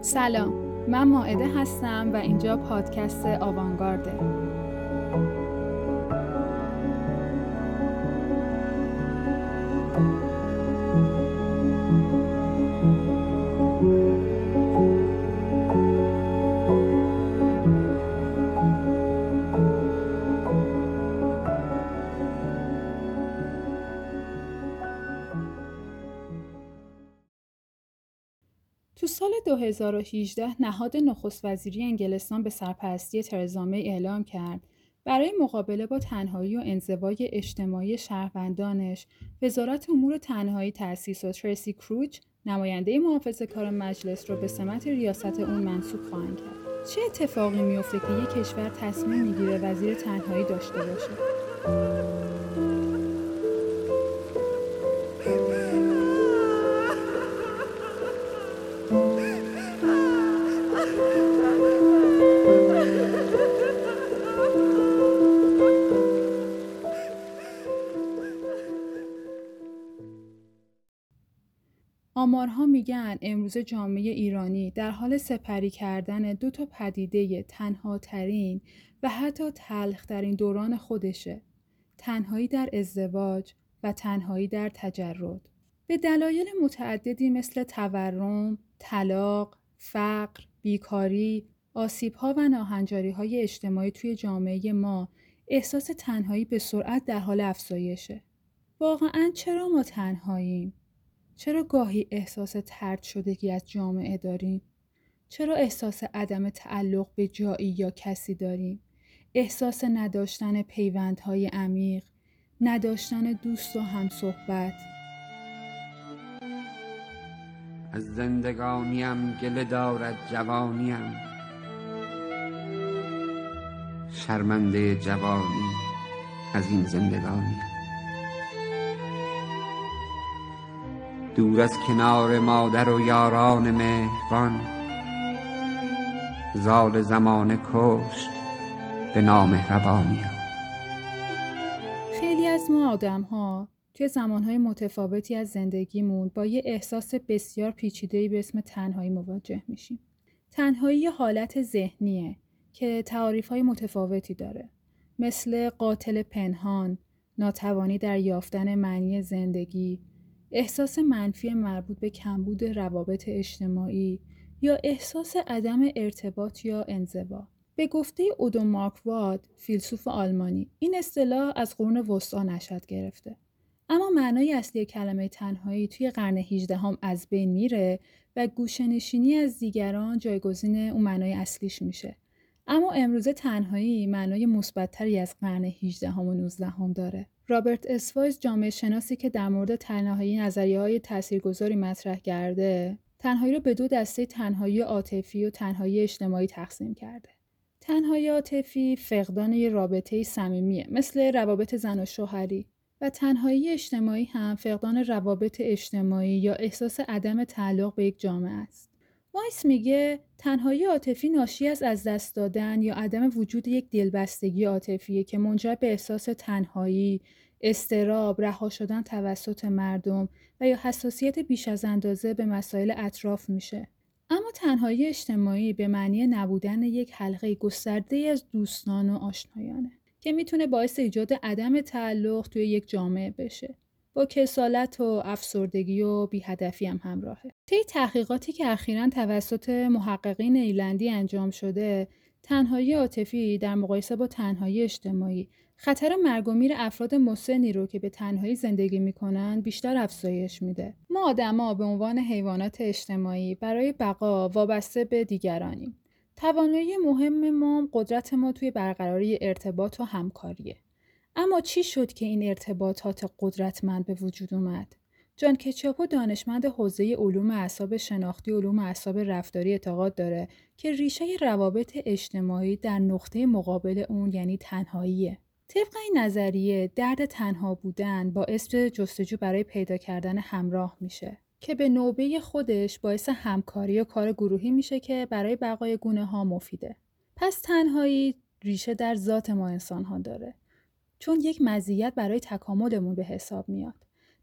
سلام من ماعده هستم و اینجا پادکست آوانگارده. 2018 نهاد نخست وزیری انگلستان به سرپرستی ترزامه اعلام کرد. برای مقابله با تنهایی و انزوای اجتماعی شهروندانش وزارت امور تنهایی تأسیس و تریسی کروچ نماینده محافظ کار مجلس را به سمت ریاست اون منصوب خواهند کرد. چه اتفاقی میفته که یک کشور تصمیم می‌گیره وزیر تنهایی داشته باشه؟ آمارها میگن امروز جامعه ایرانی در حال سپری کردن دو تا پدیده تنها ترین و حتی تلخ ترین دوران خودشه. تنهایی در ازدواج و تنهایی در تجرد. به دلایل متعددی مثل تورم، طلاق، فقر، بیکاری، آسیبها و ناهنجاری های اجتماعی توی جامعه ما احساس تنهایی به سرعت در حال افزایشه. واقعا چرا ما تنهاییم؟ چرا گاهی احساس ترد شدگی از جامعه داریم؟ چرا احساس عدم تعلق به جایی یا کسی داریم؟ احساس نداشتن پیوندهای عمیق، نداشتن دوست و همصحبت. از زندگانیم گله دارد جوانیم شرمنده جوانی از این زندگانیم دور از کنار مادر و یاران مهربان زال زمان کشت به نام روانیم خیلی از ما آدم ها توی زمانهای متفاوتی از زندگیمون با یه احساس بسیار پیچیده‌ای به اسم تنهایی مواجه میشیم. تنهایی یه حالت ذهنیه که تعاریف‌های متفاوتی داره. مثل قاتل پنهان، ناتوانی در یافتن معنی زندگی، احساس منفی مربوط به کمبود روابط اجتماعی یا احساس عدم ارتباط یا انزوا. به گفته اودو مارکواد، فیلسوف آلمانی، این اصطلاح از قرون وسطا نشد گرفته. اما معنای اصلی کلمه تنهایی توی قرن 18 هم از بین میره و گوشنشینی از دیگران جایگزین اون معنای اصلیش میشه. اما امروزه تنهایی معنای مثبتتری از قرن 18 هم و 19 هم داره. رابرت اسوایز جامعه شناسی که در مورد تنهایی نظریه های تاثیرگذاری مطرح کرده تنهایی رو به دو دسته تنهایی عاطفی و تنهایی اجتماعی تقسیم کرده. تنهایی عاطفی فقدان یه رابطه صمیمیه مثل روابط زن و شوهری. و تنهایی اجتماعی هم فقدان روابط اجتماعی یا احساس عدم تعلق به یک جامعه است. وایس میگه تنهایی عاطفی ناشی از از دست دادن یا عدم وجود یک دلبستگی عاطفیه که منجر به احساس تنهایی، اضطراب، رها شدن توسط مردم و یا حساسیت بیش از اندازه به مسائل اطراف میشه. اما تنهایی اجتماعی به معنی نبودن یک حلقه گسترده از دوستان و آشنایانه که می‌تونه باعث ایجاد عدم تعلق توی یک جامعه بشه. با کسالت و افسردگی و بیهدفی هم همراهه. طی تحقیقاتی که اخیرا توسط محققین ایرلندی انجام شده، تنهایی عاطفی در مقایسه با تنهایی اجتماعی خطر مرگ و میر افراد مسنی رو که به تنهایی زندگی می‌کنن بیشتر افزایش میده. ما آدما به عنوان حیوانات اجتماعی برای بقا وابسته به دیگرانیم. توانایی مهم ما قدرت ما توی برقراری ارتباط و همکاریه. اما چی شد که این ارتباطات قدرتمند به وجود اومد؟ جان کچاپو دانشمند حوزه علوم اعصاب شناختی علوم اعصاب رفتاری اعتقاد داره که ریشه روابط اجتماعی در نقطه مقابل اون یعنی تنهاییه. طبق این نظریه درد تنها بودن باعث جستجو برای پیدا کردن همراه میشه که به نوبه خودش باعث همکاری و کار گروهی میشه که برای بقای گونه ها مفیده. پس تنهایی ریشه در ذات ما انسان ها داره. چون یک مزیت برای تکاملمون به حساب میاد.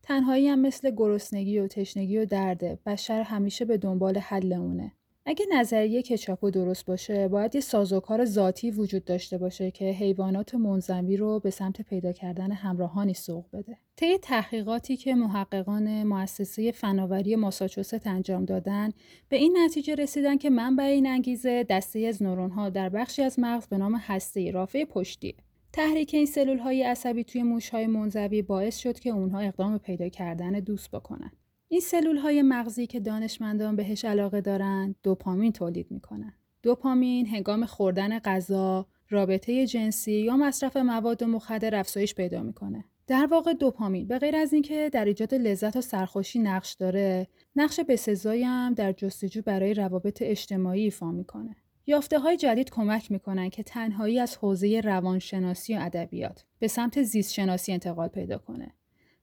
تنهایی هم مثل گرسنگی و تشنگی و درده بشر همیشه به دنبال حل اونه اگه نظریه کچاپو درست باشه باید یه سازوکار ذاتی وجود داشته باشه که حیوانات منزوی رو به سمت پیدا کردن همراهانی سوق بده. طی تحقیقاتی که محققان مؤسسه فناوری ماساچوست انجام دادن به این نتیجه رسیدن که منبع این انگیزه دسته از نورونها در بخشی از مغز به نام هسته رافع پشتیه. تحریک این سلول های عصبی توی موش های منزوی باعث شد که اونها اقدام پیدا کردن دوست بکنن این سلول های مغزی که دانشمندان بهش علاقه دارند دوپامین تولید می‌کنن. دوپامین هنگام خوردن غذا، رابطه جنسی یا مصرف مواد مخدر افزایش پیدا می‌کنه. در واقع دوپامین به غیر از اینکه در ایجاد لذت و سرخوشی نقش داره، نقش بسزایی هم در جستجو برای روابط اجتماعی ایفا می‌کنه. یافته های جدید کمک می‌کنن که تنهایی از حوزه روانشناسی و ادبیات به سمت زیست شناسی انتقال پیدا کنه.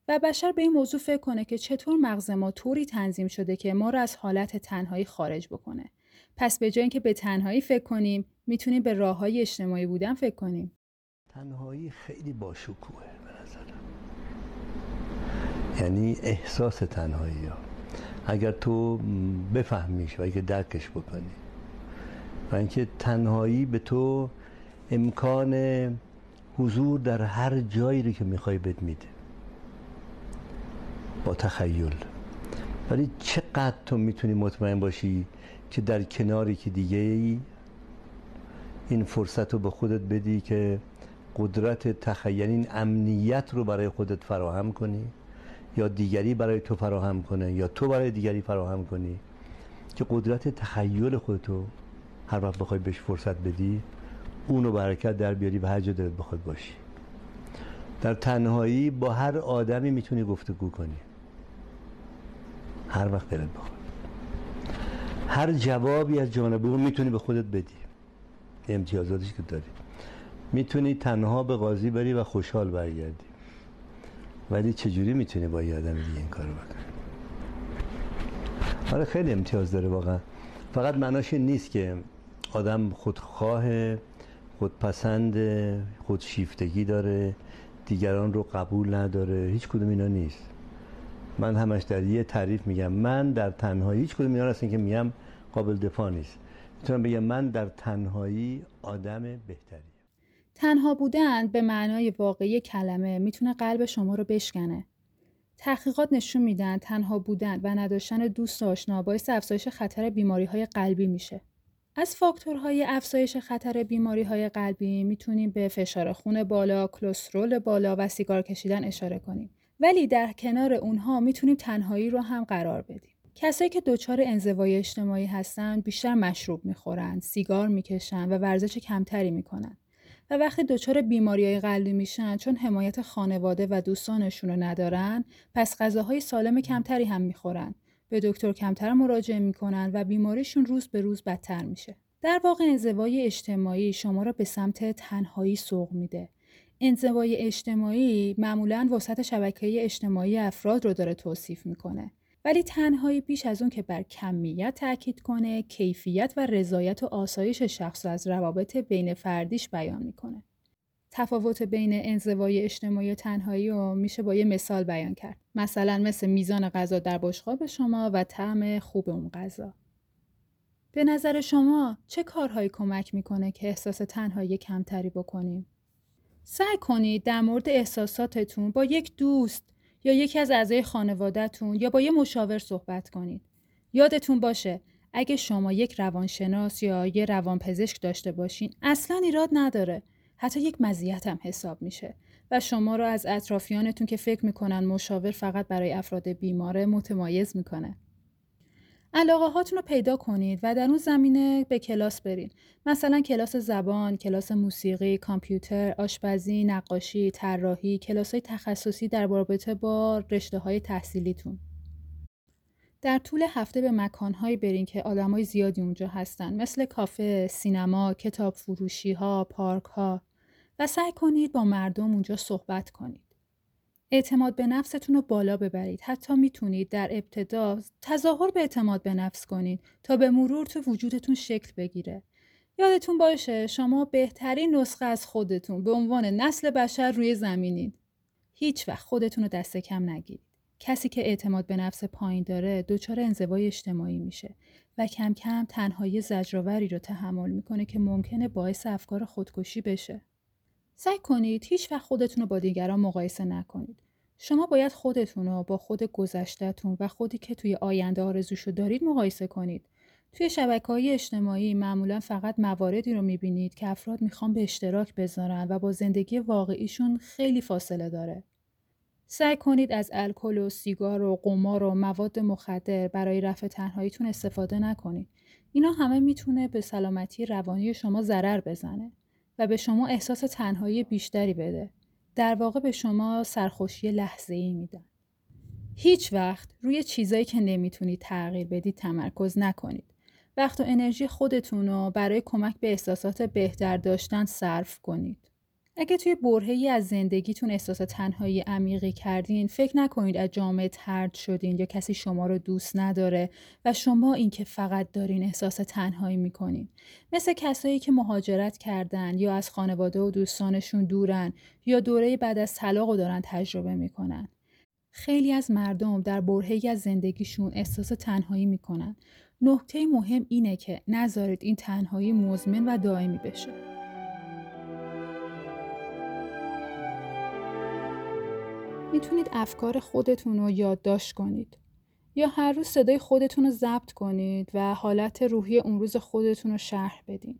و بشر به این موضوع فکر کنه که چطور مغز ما طوری تنظیم شده که ما رو از حالت تنهایی خارج بکنه. پس به جای اینکه به تنهایی فکر کنیم می‌تونیم به راه های اجتماعی بودن فکر کنیم. تنهایی خیلی باشکوهه به نظرم. یعنی احساس تنهایی ها. اگر تو بفهمیش و اگر درکش بکنی و اینکه تنهایی به تو امکان حضور در هر جایی رو که می‌خوای بد میده. با تخیل. ولی چقدر تو می‌تونی مطمئن باشی که در کناری که دیگه ای این فرصت رو به خودت بدی که قدرت تخیل این امنیت رو برای خودت فراهم کنی یا دیگری برای تو فراهم کنه یا تو برای دیگری فراهم کنی که قدرت تخیل خودتو هر وقت بخوای بهش فرصت بدی اونو برکت در بیاری و هر جا دلت بخواد باشی. در تنهایی با هر آدمی می‌تونی گفتگو کنی. هر وقت دلت بخواد. هر جوابی از جانب اون می‌تونی به خودت بدی. امتیازاتش که داری. می‌تونی تنها به قاضی بری و خوشحال برگردی. ولی چجوری می‌تونی با یه آدم دیگه این کارو بکنی؟ آره خیلی امتیاز داره واقعا. فقط معناش این نیست که آدم خودخواه خودپسند خودشیفتگی داره دیگران رو قبول نداره هیچ کدوم اینا نیست. من همش در یه تعریف میگم من در تنهایی هیچ کدوم اینا هستن که میگم قابل دفاع نیست. می‌تونم بگم من در تنهایی آدم بهتری. تنها بودن به معنای واقعی کلمه می‌تونه قلب شما رو بشکنه. تحقیقات نشون میدن تنها بودن و نداشتن دوست آشنا باعث افزایش خطر بیماری های قلبی میشه. از فاکتورهای افزایش خطر بیماری های قلبی می‌تونیم به فشار خون بالا، کلسترول بالا و سیگار کشیدن اشاره کنیم. ولی در کنار اونها می‌تونیم تنهایی رو هم قرار بدیم. کسایی که دچار انزوای اجتماعی هستن بیشتر مشروب می‌خورن، سیگار می‌کشن و ورزش کمتری می‌کنن. و وقتی دچار بیماری های قلبی میشن چون حمایت خانواده و دوستانشون رو ندارن پس غذاهای سالم کمتری هم می‌خورن به دکتر کمتر مراجعه می‌کنن و بیماریشون روز به روز بدتر میشه. در واقع انزوای اجتماعی شما را به سمت تنهایی سوق میده. انزوای اجتماعی معمولا وسط شبکه اجتماعی افراد رو داره توصیف می‌کنه. ولی تنهایی بیش از اون که بر کمیت تاکید کنه کیفیت و رضایت و آسایش شخص از روابط بین فردیش بیان می‌کنه. تفاوت بین انزوای اجتماعی و تنهایی رو میشه با یه مثال بیان کرد مثلا مثل میزان غذا در بشقاب شما و طعم خوب اون غذا به نظر شما چه کارهایی کمک می‌کنه که احساس تنهایی کمتری بکنیم سعی کنید در مورد احساساتتون با یک دوست یا یکی از اعضای خانوادهتون یا با یه مشاور صحبت کنید. یادتون باشه اگه شما یک روانشناس یا یه روانپزشک داشته باشین اصلا ایراد نداره. حتی یک مزیت هم حساب میشه و شما رو از اطرافیانتون که فکر می‌کنن مشاور فقط برای افراد بیماره متمایز می‌کنه. علاقه هاتون رو پیدا کنید و در اون زمینه به کلاس برین. مثلا کلاس زبان، کلاس موسیقی، کامپیوتر، آشپزی، نقاشی، طراحی، کلاس های تخصصی در رابطه با رشته های تحصیلیتون. در طول هفته به مکانهایی برین که آدمای زیادی اونجا هستن مثل کافه، سینما، کتاب فروشی ها، پارک ها و سعی کنید با مردم اونجا صحبت کنید. اعتماد به نفستون رو بالا ببرید. حتی می‌تونید در ابتدا تظاهر به اعتماد به نفس کنید تا به مرور تو وجودتون شکل بگیره. یادتون باشه شما بهترین نسخه از خودتون به عنوان نسل بشر روی زمینید. هیچ وقت خودتون رو دست کم نگیرید. کسی که اعتماد به نفس پایین داره دچار انزوای اجتماعی میشه و کم کم تنهایی زجرآوری رو تحمل می‌کنه که ممکنه باعث افکار خودکشی بشه. سعی کنید هیچ وقت خودتون رو با دیگران مقایسه نکنید. شما باید خودتون رو با خود گذشتهتون و خودی که توی آینده آرزوشو دارید مقایسه کنید. توی شبکه های اجتماعی معمولا فقط مواردی رو می‌بینید که افراد می‌خوان به اشتراک بذارن و با زندگی واقعیشون خیلی فاصله داره. سعی کنید از الکل و سیگار و قمار و مواد مخدر برای رفع تنهاییتون استفاده نکنید. اینا همه می‌تونه به سلامتی روانی شما ضرر بزنه و به شما احساس تنهایی بیشتری بده. در واقع به شما سرخوشی لحظه ای میدن. هیچ وقت روی چیزایی که نمی‌تونید تغییر بدید تمرکز نکنید. وقت و انرژی خودتون رو برای کمک به احساسات بهتر داشتن صرف کنید. اگه توی برهه‌ای از زندگیتون احساس تنهایی عمیقی کردین فکر نکنید از جامعه ترد شدین یا کسی شما رو دوست نداره و شما این که فقط دارین احساس تنهایی می‌کنین. مثل کسایی که مهاجرت کردن یا از خانواده و دوستانشون دورن یا دوره بعد از طلاق رو دارن تجربه می‌کنن. خیلی از مردم در برهه‌ای از زندگیشون احساس تنهایی می‌کنن. نکته مهم اینه که نذارید این تنهایی مزمن و دائمی بشه. می‌تونید افکار خودتون رو یادداشت کنید. یا هر روز صدای خودتون رو ضبط کنید و حالت روحی اون روز خودتون رو شرح بدین.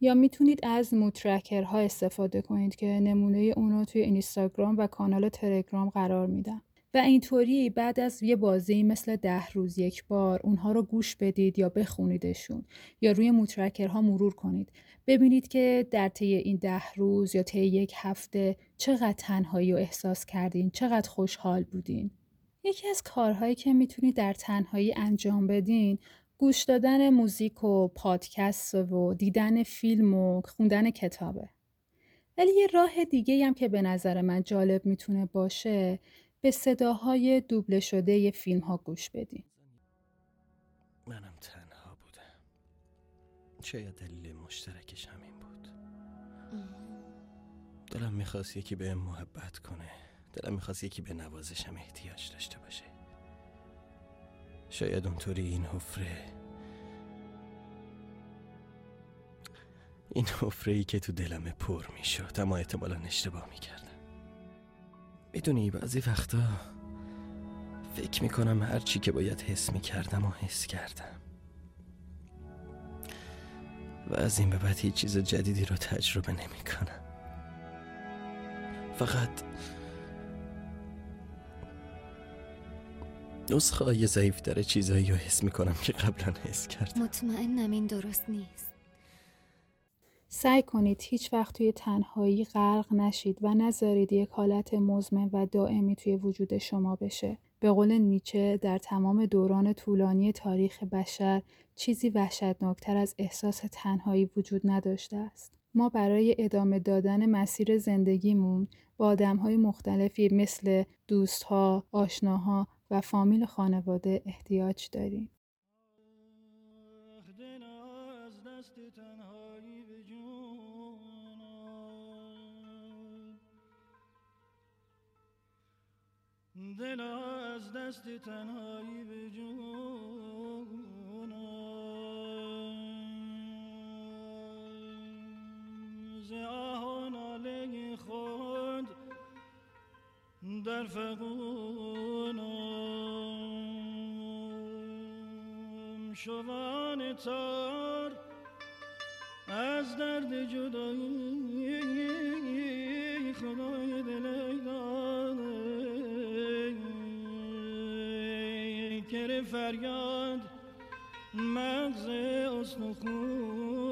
یا می‌تونید از موترکرها استفاده کنید که نمونه اون رو توی اینستاگرام و کانال تلگرام قرار میدم و اینطوری بعد از یه بازی مثل ده روز یک بار اونها رو گوش بدید یا بخونیدشون یا روی موترکرها مرور کنید. ببینید که در طی این ده روز یا طی یک هفته چقدر تنهایی رو احساس کردین چقدر خوشحال بودین. یکی از کارهایی که می‌تونید در تنهایی انجام بدین گوش دادن موزیک و پادکست و دیدن فیلم و خوندن کتابه. ولی یه راه دیگه هم که به نظر من جالب می‌تونه باشه به صداهای دوبله شده ی فیلم ها گوش بدین. منم تنها بودم. شاید دلیل مشترکش همین بود. دلم می‌خواست یکی به محبت کنه. دلم می‌خواست یکی به نوازشم احتیاج داشته باشه. شاید اونطوری این حفره این حفره ای که تو دلم پر می‌شد اما احتمالا اشتباه می‌کردم. می‌دونی بعضی وقتا فکر می‌کنم هر چی که باید حس می‌کردم و حس کردم. و از این به بعد هیچ چیز جدیدی رو تجربه نمی‌کنم. فقط نسخه های ضعیف داره چیزایی رو حس می‌کنم که قبلا حس کردم. مطمئنم این درست نیست. سعی کنید هیچ وقت توی تنهایی غرق نشید و نذارید یک حالت مزمن و دائمی توی وجود شما بشه. به قول نیچه در تمام دوران طولانی تاریخ بشر چیزی وحشتناکتر از احساس تنهایی وجود نداشته است. ما برای ادامه دادن مسیر زندگیمون با آدمهای مختلفی مثل دوستها، آشناها و فامیل خانواده احتیاج داریم. دل از دست تنهایی به ز آه ناله خود در فقونم شوان تار از درد جدایی کر فریاد مغز استخون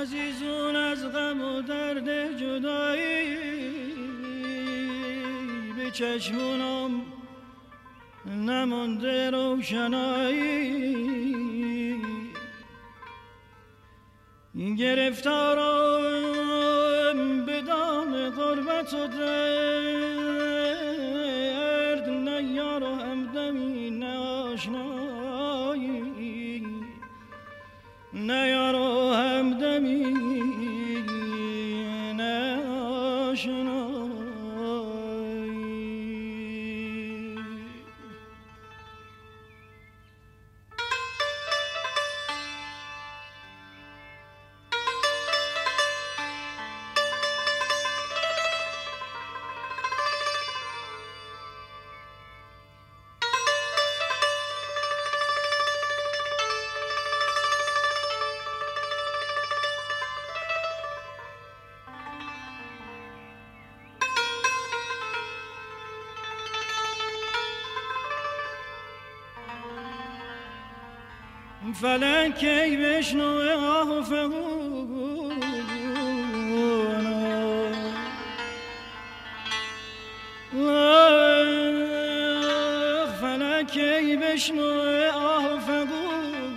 عزیزون از غم و درد جدایی به چشمونم نمانده روشنایی. گرفتارم به دام قربت و درد نه یار و همدمی نه آشنایی نه یار و همدمی نه آشنایی فلک ای بشنو آه آه، فلک بشنو آه فغون.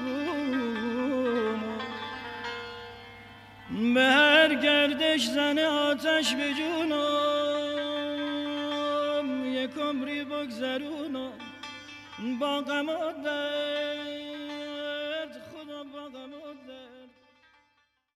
به هر گردش زن آتش به جونم یک عمری بگذرونم. با غم و